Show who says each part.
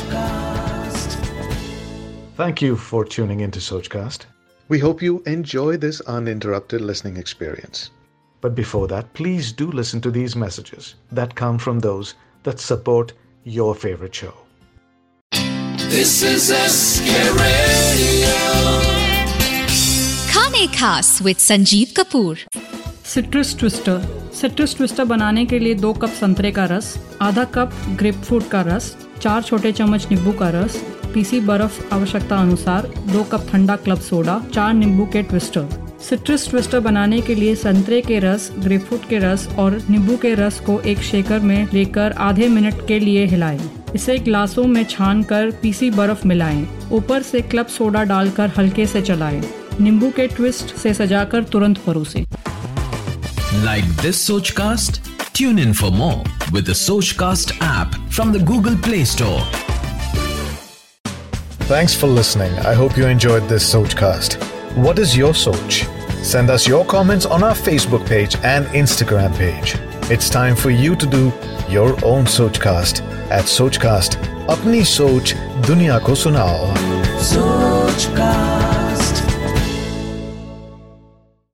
Speaker 1: Sochcast.
Speaker 2: Thank you for tuning into Sochcast. We hope you enjoy this uninterrupted listening experience. But before that, please do listen to these messages that come from those that support your favorite show.
Speaker 1: This is SK Radio.
Speaker 3: खाने खास with Sanjeev Kapoor
Speaker 4: citrus twister citrus twister बनाने के लिए दो cup संतरे का रस आधा कप ग्रेपफ्रूट का रस चार छोटे चम्मच नींबू का रस पीसी बर्फ़ आवश्यकता अनुसार दो कप ठंडा क्लब सोडा, चार नींबू के ट्विस्टर। सिट्रस ट्विस्टर बनाने के लिए संतरे के रस, ग्रेपफ्रूट के रस और नींबू के रस को एक शेकर में लेकर आधे मिनट के लिए हिलाएँ। इसे ग्लासों में छान कर पीसी बर्फ़ मिलाएँ। ऊपर से क्लब सोडा डालकर हल्के से चलाएँ। नींबू के ट्विस्ट से सजाकर तुरंत परोसें।
Speaker 5: Like this Sochcast? Tune in for more with the Sochcast app from the Google Play Store.
Speaker 2: Thanks for listening. I hope you enjoyed this Sochcast. What is your Soch? Send us your comments on our Facebook page and Instagram page. It's time for you to do your own Sochcast at Sochcast. Apni Soch Duniya Ko Sunao.
Speaker 1: Sochcast.